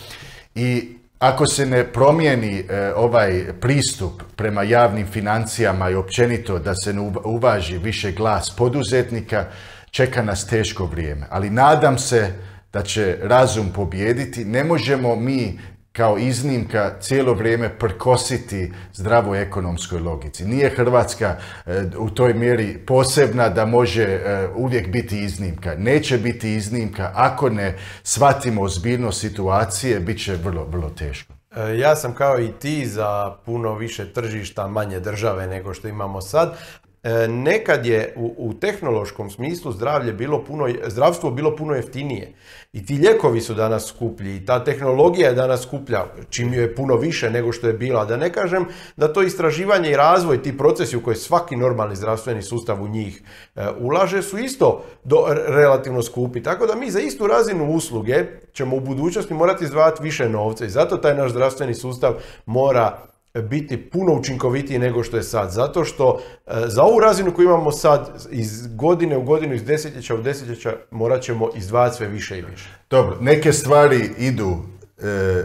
i ako se ne promijeni e, ovaj pristup prema javnim financijama i općenito da se ne uvaži više glas poduzetnika, čeka nas teško vrijeme. Ali nadam se da će razum pobijediti. Ne možemo mi kao iznimka cijelo vrijeme prkositi zdravoj ekonomskoj logici. Nije Hrvatska e, u toj mjeri posebna da može e, uvijek biti iznimka. Neće biti iznimka ako ne shvatimo ozbiljnost situacije, bit će vrlo, vrlo teško. E, ja sam kao i ti za puno više tržišta, manje države nego što imamo sad, nekad je u, u, tehnološkom smislu zdravlje bilo puno, zdravstvo bilo puno jeftinije. I ti lijekovi su danas skuplji i ta tehnologija je danas skuplja, čim je puno više nego što je bila. Da ne kažem da to istraživanje i razvoj, ti procesi u koje svaki normalni zdravstveni sustav u njih e, ulaže su isto do, relativno skupi. Tako da mi za istu razinu usluge ćemo u budućnosti morati izdvajati više novca i zato taj naš zdravstveni sustav mora biti puno učinkovitiji nego što je sad. Zato što e, za ovu razinu koju imamo sad, iz godine u godinu, iz desetljeća u desetljeća, morat ćemo izdvajati sve više i više. Dobro, neke stvari idu e,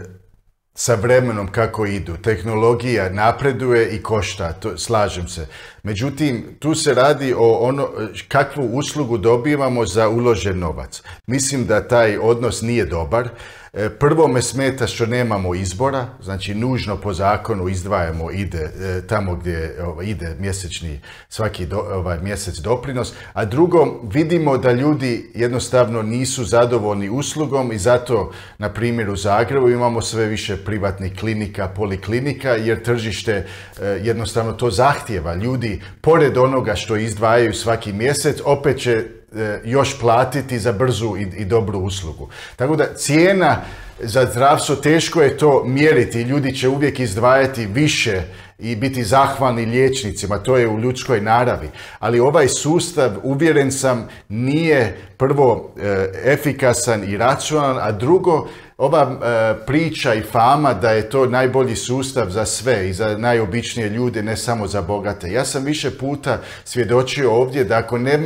sa vremenom kako idu. Tehnologija napreduje i košta, to, slažem se. Međutim, tu se radi o ono kakvu uslugu dobivamo za uložen novac. Mislim da taj odnos nije dobar. E, prvo me smeta što nemamo izbora, znači nužno po zakonu izdvajamo ide e, tamo gdje ovaj, ide mjesečni svaki ovaj, mjesec doprinos, a drugo vidimo da ljudi jednostavno nisu zadovoljni uslugom i zato na primjer u Zagrebu imamo sve više privatnih klinika, poliklinika jer tržište e, jednostavno to zahtjeva. Ljudi pored onoga što izdvajaju svaki mjesec opet će još platiti za brzu i, dobru uslugu. Tako da cijena za zdravstvo teško je to mjeriti. Ljudi će uvijek izdvajati više i biti zahvalni liječnicima, to je u ljudskoj naravi. Ali ovaj sustav, uvjeren sam, nije prvo e, efikasan i racionalan, a drugo ova e, priča i fama da je to najbolji sustav za sve i za najobičnije ljude, ne samo za bogate. Ja sam više puta svjedočio ovdje da ako ne,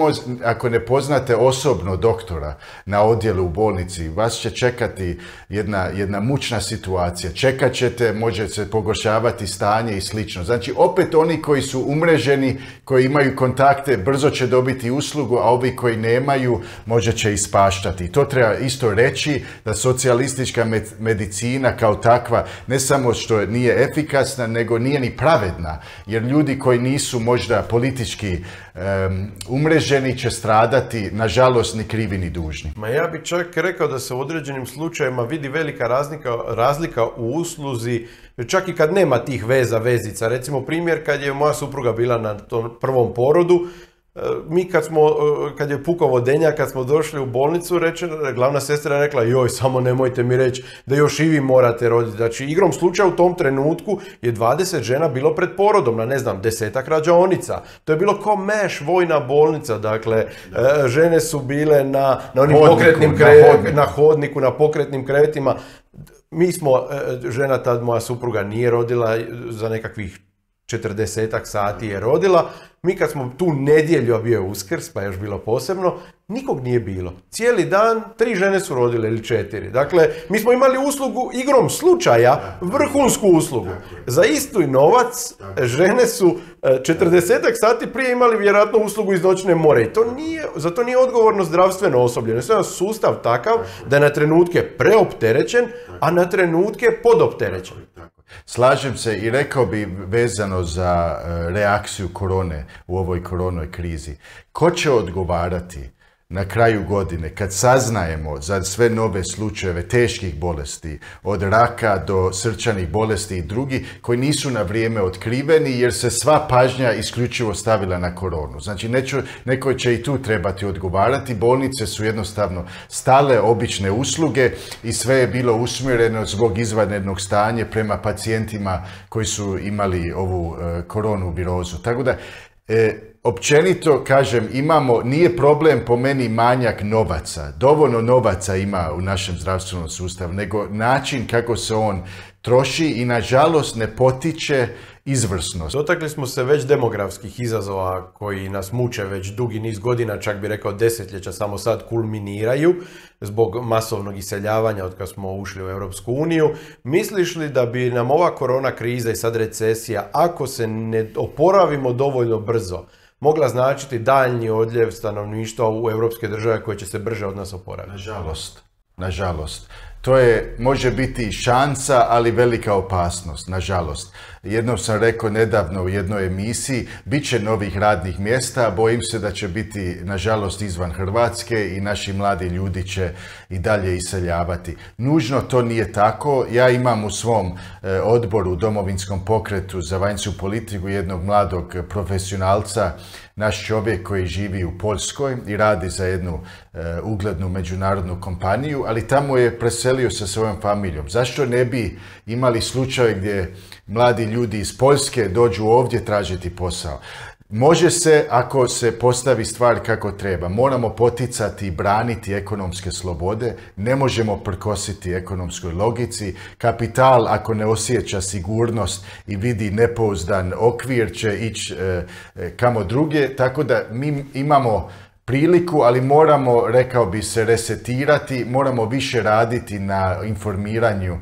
ako ne poznate osobno doktora na odjelu u bolnici, vas će čekati jedna, jedna mučna situacija. Čekat ćete, može se pogoršavati stanje i slično. Znači, opet oni koji su umreženi, koji imaju kontakte, brzo će dobiti uslugu, a ovi koji nemaju, može će ispaštati. To treba isto reći da socijalisti medicina kao takva ne samo što nije efikasna, nego nije ni pravedna. Jer ljudi koji nisu možda politički umreženi će stradati, nažalost, ni krivi ni dužni. Ma ja bih čak rekao da se u određenim slučajevima vidi velika razlika, razlika u usluzi, čak i kad nema tih veza, vezica. Recimo primjer kad je moja supruga bila na tom prvom porodu, mi kad smo, kad je pukao vodenja, kad smo došli u bolnicu, reče, glavna sestra je rekla, joj, samo nemojte mi reći da još i vi morate roditi. Znači, igrom slučaja u tom trenutku je 20 žena bilo pred porodom, na ne znam, desetak rađaonica. To je bilo ko meš, vojna bolnica, dakle, e, žene su bile na, na onim pokretnim na krevetima, na hodniku, na pokretnim krevetima. Mi smo, e, žena tad, moja supruga nije rodila za nekakvih 40 sati je rodila. Mi kad smo tu nedjelju, a bio je uskrs, pa je još bilo posebno, nikog nije bilo. Cijeli dan tri žene su rodile ili četiri. Dakle, mi smo imali uslugu igrom slučaja, vrhunsku uslugu. Za isti novac žene su 40 sati prije imali vjerojatno uslugu iz noćne more. I to nije, za to nije odgovorno zdravstveno osoblje. je sustav takav da je na trenutke preopterećen, a na trenutke podopterećen. Slažem se i rekao bi vezano za e, reakciju korone u ovoj koronoj krizi. Ko će odgovarati na kraju godine, kad saznajemo za sve nove slučajeve teških bolesti, od raka do srčanih bolesti i drugi, koji nisu na vrijeme otkriveni jer se sva pažnja isključivo stavila na koronu. Znači, neću, neko će i tu trebati odgovarati. Bolnice su jednostavno stale obične usluge i sve je bilo usmjereno zbog izvanrednog stanja prema pacijentima koji su imali ovu e, koronu virozu. Tako da, e, općenito kažem, imamo, nije problem po meni manjak novaca. Dovoljno novaca ima u našem zdravstvenom sustavu, nego način kako se on troši i nažalost ne potiče izvrsnost. Dotakli smo se već demografskih izazova koji nas muče već dugi niz godina, čak bi rekao desetljeća, samo sad kulminiraju zbog masovnog iseljavanja od kad smo ušli u Europsku uniju. Misliš li da bi nam ova korona kriza i sad recesija, ako se ne oporavimo dovoljno brzo, mogla značiti daljnji odljev stanovništva u europske države koje će se brže od nas oporaviti? Nažalost. Nažalost. To je, može biti šansa, ali velika opasnost, nažalost. Jednom sam rekao nedavno u jednoj emisiji, bit će novih radnih mjesta, bojim se da će biti, nažalost, izvan Hrvatske i naši mladi ljudi će i dalje iseljavati. Nužno to nije tako. Ja imam u svom e, odboru, domovinskom pokretu za vanjsku politiku jednog mladog profesionalca, naš čovjek koji živi u Poljskoj i radi za jednu e, uglednu međunarodnu kompaniju, ali tamo je preselio sa svojom familijom. Zašto ne bi imali slučaj gdje mladi ljudi iz Poljske dođu ovdje tražiti posao? Može se ako se postavi stvar kako treba. Moramo poticati i braniti ekonomske slobode. Ne možemo prkositi ekonomskoj logici. Kapital ako ne osjeća sigurnost i vidi nepouzdan okvir će ići e, e, kamo druge. Tako da mi imamo priliku, ali moramo, rekao bi se, resetirati, moramo više raditi na informiranju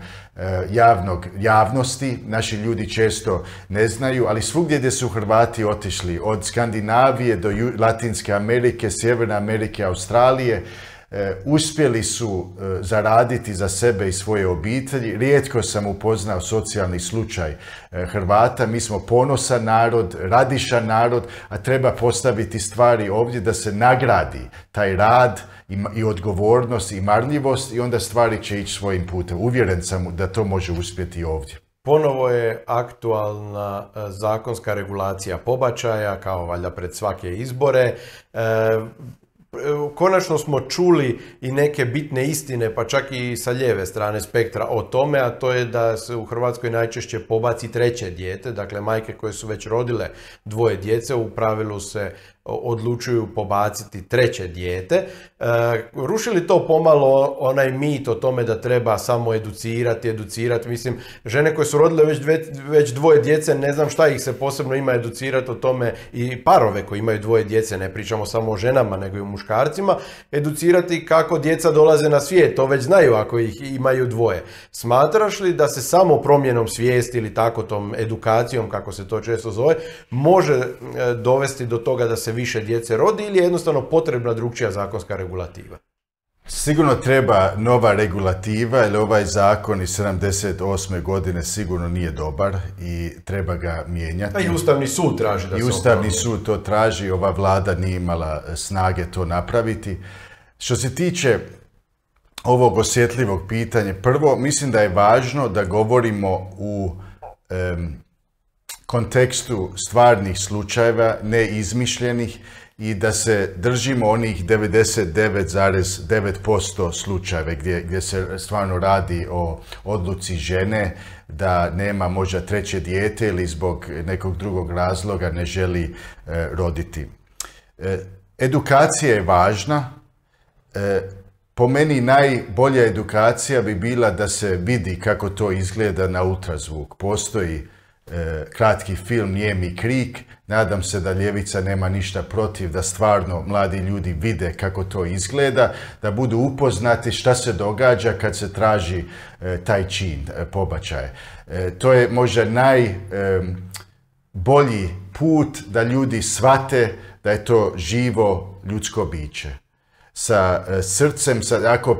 javnog, javnosti. Naši ljudi često ne znaju, ali svugdje gdje su Hrvati otišli, od Skandinavije do Latinske Amerike, Sjeverne Amerike, Australije, E, uspjeli su e, zaraditi za sebe i svoje obitelji. Rijetko sam upoznao socijalni slučaj e, Hrvata. Mi smo ponosan narod, radišan narod, a treba postaviti stvari ovdje da se nagradi taj rad i odgovornost i marljivost i onda stvari će ići svojim putem. Uvjeren sam da to može uspjeti ovdje. Ponovo je aktualna zakonska regulacija pobačaja, kao valjda pred svake izbore. Konačno smo čuli i neke bitne istine, pa čak i sa lijeve strane spektra o tome, a to je da se u Hrvatskoj najčešće pobaci treće dijete, dakle majke koje su već rodile dvoje djece u pravilu se odlučuju pobaciti treće dijete. E, rušili to pomalo onaj mit o tome da treba samo educirati, educirati. Mislim, žene koje su rodile već, već dvoje djece, ne znam šta ih se posebno ima educirati o tome i parove koji imaju dvoje djece, ne pričamo samo o ženama nego i o muškarcima, educirati kako djeca dolaze na svijet, to već znaju ako ih imaju dvoje. Smatraš li da se samo promjenom svijesti ili tako tom edukacijom, kako se to često zove, može e, dovesti do toga da se više djece rodi ili je jednostavno potrebna drugčija zakonska regulativa? Sigurno treba nova regulativa, jer ovaj zakon iz 78. godine sigurno nije dobar i treba ga mijenjati. A i Ustavni sud traži da I Ustavni sud to traži, ova vlada nije imala snage to napraviti. Što se tiče ovog osjetljivog pitanja, prvo mislim da je važno da govorimo u kontekstu stvarnih slučajeva, neizmišljenih i da se držimo onih 99,9% slučajeve gdje, gdje se stvarno radi o odluci žene da nema možda treće dijete ili zbog nekog drugog razloga ne želi e, roditi. E, edukacija je važna. E, po meni najbolja edukacija bi bila da se vidi kako to izgleda na ultrazvuk. Postoji kratki film Nijemi krik. Nadam se da Ljevica nema ništa protiv da stvarno mladi ljudi vide kako to izgleda, da budu upoznati šta se događa kad se traži e, taj čin e, pobačaje. To je možda najbolji put da ljudi shvate da je to živo ljudsko biće sa srcem, sa, ako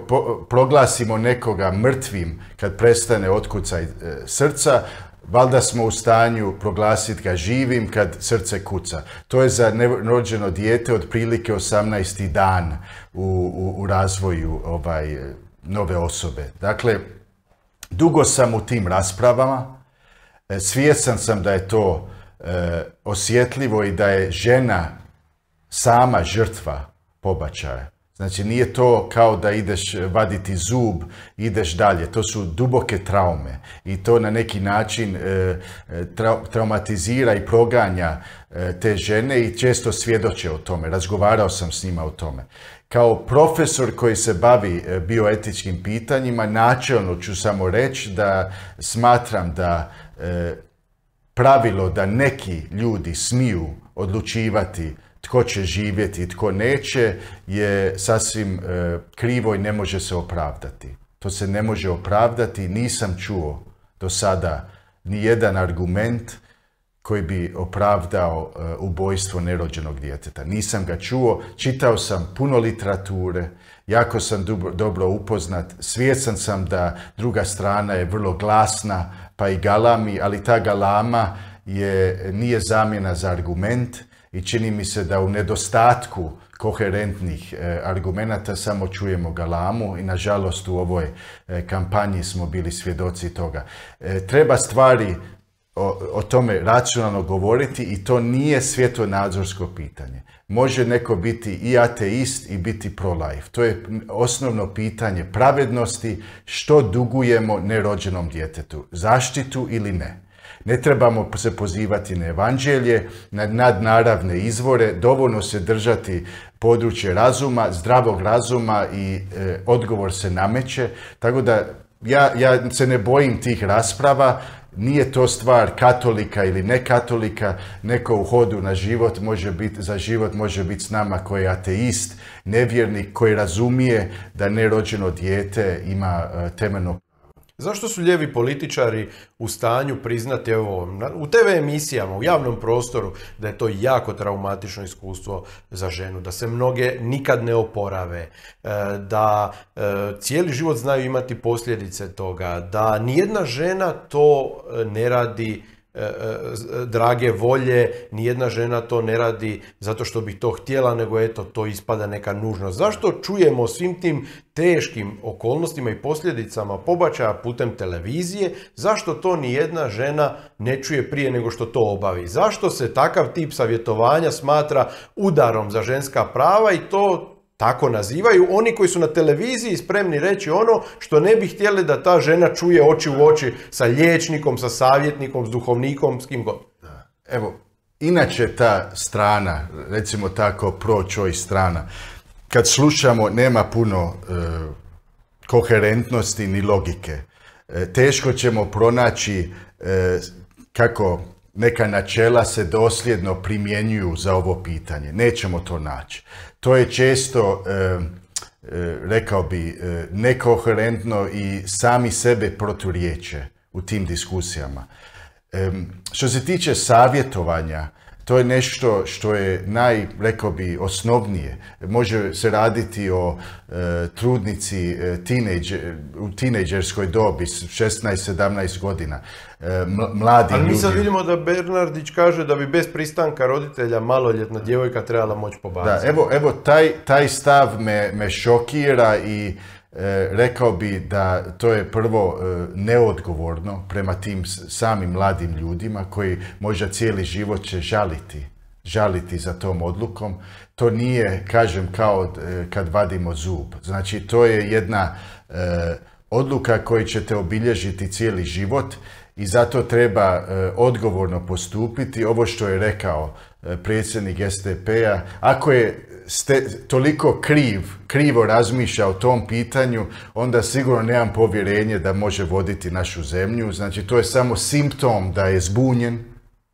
proglasimo nekoga mrtvim kad prestane otkucaj srca, valjda smo u stanju proglasiti ga živim kad srce kuca. To je za nerođeno dijete otprilike 18. dan u, u, razvoju ovaj, nove osobe. Dakle, dugo sam u tim raspravama, e, svjestan sam da je to e, osjetljivo i da je žena sama žrtva pobačaja. Znači nije to kao da ideš vaditi zub, ideš dalje. To su duboke traume i to na neki način e, e, traumatizira i proganja e, te žene i često svjedoče o tome. Razgovarao sam s njima o tome. Kao profesor koji se bavi bioetičkim pitanjima, načelno ću samo reći da smatram da pravilo da neki ljudi smiju odlučivati tko će živjeti i tko neće je sasvim e, krivo i ne može se opravdati. To se ne može opravdati. Nisam čuo do sada ni jedan argument koji bi opravdao e, ubojstvo nerođenog djeteta. Nisam ga čuo, čitao sam puno literature, jako sam dobro, upoznat, svjestan sam da druga strana je vrlo glasna, pa i galami, ali ta galama je, nije zamjena za argument i čini mi se da u nedostatku koherentnih e, argumenata samo čujemo galamu i nažalost u ovoj e, kampanji smo bili svjedoci toga. E, treba stvari o, tome racionalno govoriti i to nije svjetonadzorsko pitanje. Može neko biti i ateist i biti pro-life. To je osnovno pitanje pravednosti što dugujemo nerođenom djetetu. Zaštitu ili ne. Ne trebamo se pozivati na evanđelje, na nadnaravne izvore, dovoljno se držati područje razuma, zdravog razuma i e, odgovor se nameće. Tako da ja, ja se ne bojim tih rasprava, nije to stvar katolika ili nekatolika, neko u hodu na život može biti, za život može biti s nama koji je ateist, nevjernik, koji razumije da nerođeno dijete ima e, temeljno Zašto su lijevi političari u stanju priznati evo, u TV emisijama, u javnom prostoru, da je to jako traumatično iskustvo za ženu, da se mnoge nikad ne oporave, e, da e, cijeli život znaju imati posljedice toga, da nijedna žena to ne radi E, e, drage volje, nijedna žena to ne radi zato što bi to htjela, nego eto, to ispada neka nužnost. Zašto čujemo svim tim teškim okolnostima i posljedicama pobačaja putem televizije, zašto to nijedna žena ne čuje prije nego što to obavi? Zašto se takav tip savjetovanja smatra udarom za ženska prava i to tako nazivaju oni koji su na televiziji spremni reći ono što ne bi htjeli da ta žena čuje oči u oči sa liječnikom, sa savjetnikom, s duhovnikom, s kim god. Evo, inače ta strana, recimo tako pro-choice strana, kad slušamo nema puno e, koherentnosti ni logike. E, teško ćemo pronaći e, kako neka načela se dosljedno primjenjuju za ovo pitanje. Nećemo to naći. To je često, e, e, rekao bi, e, nekoherentno i sami sebe proturiječe u tim diskusijama. Što se tiče savjetovanja, to je nešto što je naj, rekao bi, osnovnije. Može se raditi o e, trudnici e, u tinejdžerskoj dobi, 16-17 godina. E, mladi Ali mi sad vidimo da Bernardić kaže da bi bez pristanka roditelja maloljetna djevojka trebala moći pobaciti. Da, evo, evo taj, taj stav me, me šokira i E, rekao bi da to je prvo e, neodgovorno prema tim samim mladim ljudima koji možda cijeli život će žaliti žaliti za tom odlukom. To nije, kažem, kao e, kad vadimo zub. Znači, to je jedna odluka koja ćete obilježiti cijeli život i zato treba odgovorno postupiti. Ovo što je rekao predsjednik SDP-a, ako je ste toliko kriv, krivo razmišlja o tom pitanju, onda sigurno nemam povjerenje da može voditi našu zemlju. Znači, to je samo simptom da je zbunjen,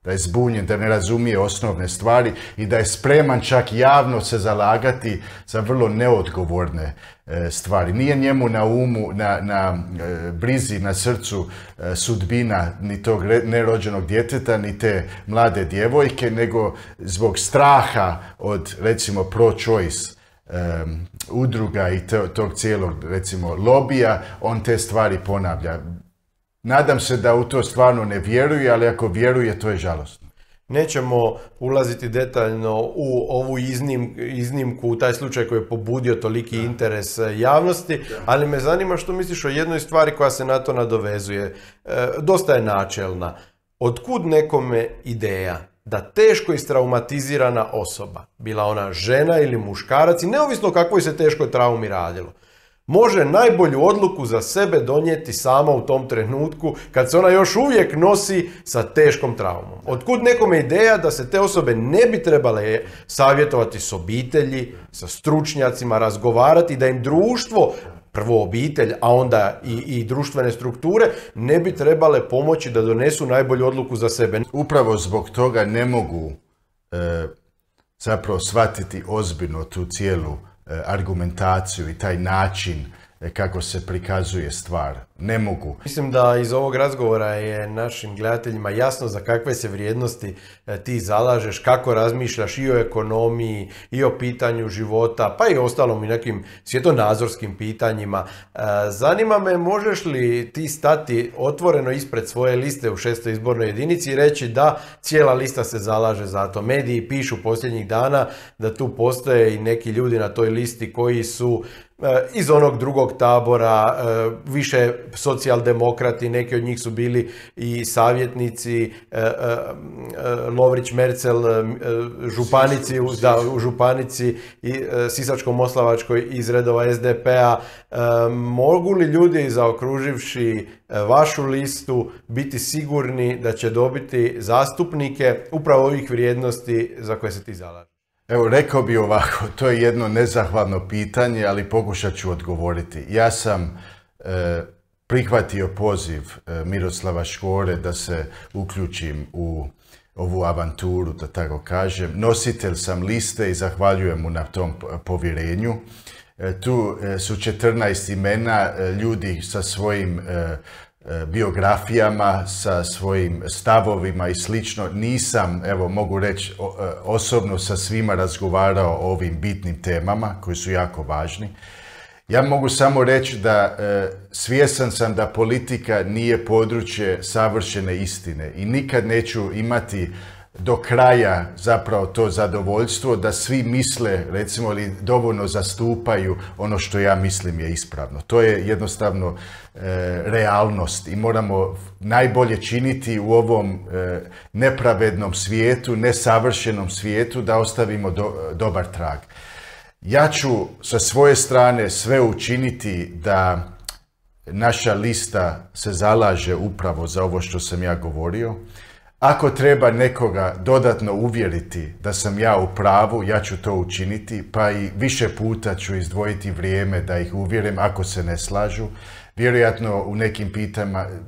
da je zbunjen, da ne razumije osnovne stvari i da je spreman čak javno se zalagati za vrlo neodgovorne e, stvari. Nije njemu na umu, na, na e, brizi, na srcu e, sudbina ni tog nerođenog djeteta, ni te mlade djevojke, nego zbog straha od, recimo, pro-choice udruga i tog cijelog, recimo, lobija, on te stvari ponavlja. Nadam se da u to stvarno ne vjeruje, ali ako vjeruje, to je žalostno. Nećemo ulaziti detaljno u ovu iznim, iznimku, u taj slučaj koji je pobudio toliki interes e, javnosti, ali me zanima što misliš o jednoj stvari koja se na to nadovezuje. E, dosta je načelna. Otkud nekome ideja da teško istraumatizirana osoba, bila ona žena ili muškarac, i neovisno o kakvoj se teškoj traumi radilo, može najbolju odluku za sebe donijeti sama u tom trenutku kad se ona još uvijek nosi sa teškom traumom. Otkud nekome ideja da se te osobe ne bi trebale savjetovati s obitelji, sa stručnjacima, razgovarati, da im društvo prvo obitelj, a onda i, i društvene strukture, ne bi trebale pomoći da donesu najbolju odluku za sebe. Upravo zbog toga ne mogu e, zapravo shvatiti ozbiljno tu cijelu argumentaciju i taj način kako se prikazuje stvar. Ne mogu. Mislim da iz ovog razgovora je našim gledateljima jasno za kakve se vrijednosti e, ti zalažeš, kako razmišljaš i o ekonomiji, i o pitanju života, pa i ostalom i nekim svjetonazorskim pitanjima. Zanima me, možeš li ti stati otvoreno ispred svoje liste u šestoj izbornoj jedinici i reći da cijela lista se zalaže za to. Mediji pišu posljednjih dana da tu postoje i neki ljudi na toj listi koji su e, iz onog drugog tabora, e, više socijaldemokrati, neki od njih su bili i savjetnici, e, Lovrić Mercel, županici, da, u županici i Sisačko-Moslavačkoj iz redova SDP-a. Mogu li ljudi zaokruživši vašu listu biti sigurni da će dobiti zastupnike upravo ovih vrijednosti za koje se ti zalaže? Evo, rekao bi ovako, to je jedno nezahvalno pitanje, ali pokušat ću odgovoriti. Ja sam e, prihvatio poziv e, Miroslava Škore da se uključim u ovu avanturu, da tako kažem. Nositelj sam liste i zahvaljujem mu na tom povjerenju. E, tu su 14 imena ljudi sa svojim biografijama, sa svojim stavovima i slično. Nisam, evo mogu reći, e, osobno sa svima razgovarao o ovim bitnim temama koji su jako važni. Ja mogu samo reći da e, svjesan sam da politika nije područje savršene istine i nikad neću imati do kraja zapravo to zadovoljstvo da svi misle, recimo li dovoljno zastupaju ono što ja mislim je ispravno. To je jednostavno e, realnost i moramo najbolje činiti u ovom e, nepravednom svijetu, nesavršenom svijetu da ostavimo dobar trag. Ja ću sa svoje strane sve učiniti da naša lista se zalaže upravo za ovo što sam ja govorio. Ako treba nekoga dodatno uvjeriti da sam ja u pravu, ja ću to učiniti, pa i više puta ću izdvojiti vrijeme da ih uvjerim ako se ne slažu. Vjerojatno u nekim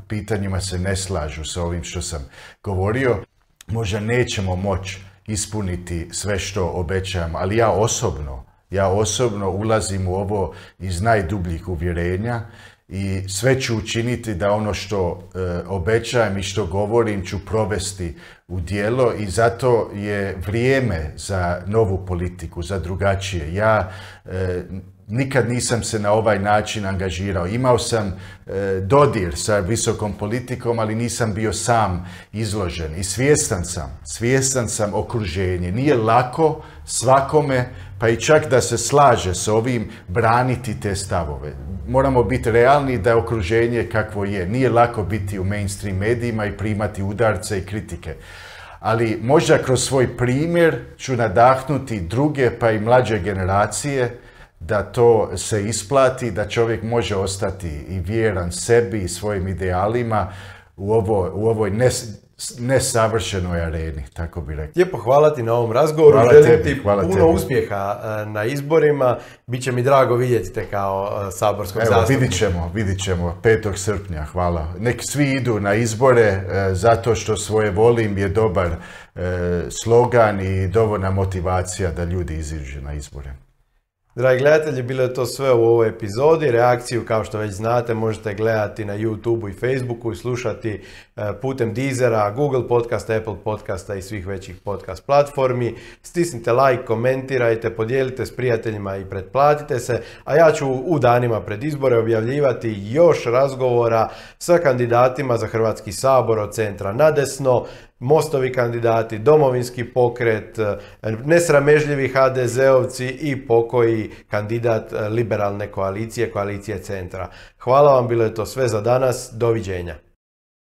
pitanjima se ne slažu sa ovim što sam govorio. Možda nećemo moći ispuniti sve što obećam, ali ja osobno, ja osobno ulazim u ovo iz najdubljih uvjerenja i sve ću učiniti da ono što e, obećajem i što govorim ću provesti u dijelo i zato je vrijeme za novu politiku, za drugačije. Ja e, nikad nisam se na ovaj način angažirao. Imao sam e, dodir sa visokom politikom, ali nisam bio sam izložen. I svjestan sam, svjestan sam okruženje. Nije lako svakome, pa i čak da se slaže s ovim, braniti te stavove. Moramo biti realni da je okruženje kakvo je. Nije lako biti u mainstream medijima i primati udarce i kritike. ali možda kroz svoj primjer ću nadahnuti druge pa i mlađe generacije da to se isplati, da čovjek može ostati i vjeran sebi i svojim idealima u, ovo, u ovoj nes, nesavršenoj areni, tako bi rekao. Lijepo hvala ti na ovom razgovoru, Hvala želim tebi, ti hvala puno tebi. uspjeha e, na izborima, Biće mi drago vidjeti te kao e, saborskog Evo, zastupnika. vidit ćemo, vidit ćemo 5. srpnja, hvala. Nek svi idu na izbore, e, zato što svoje volim je dobar slogan i dovoljna motivacija da ljudi iziđu na izbore. Dragi gledatelji, bilo je to sve u ovoj epizodi. Reakciju, kao što već znate, možete gledati na YouTubeu i Facebooku i slušati e, putem Deezera, Google podcasta, Apple podcasta i svih većih podcast platformi. Stisnite like, komentirajte, podijelite s prijateljima i pretplatite se, a ja ću u danima pred izbore objavljivati još razgovora sa kandidatima za Hrvatski sabor od centra nadesno, Mostovi kandidati, domovinski pokret, e, nesramežljivi HDZ-ovci i pokoji kandidat e, liberalne koalicije, koalicije centra. Hvala vam, bilo je to sve za danas, doviđenja.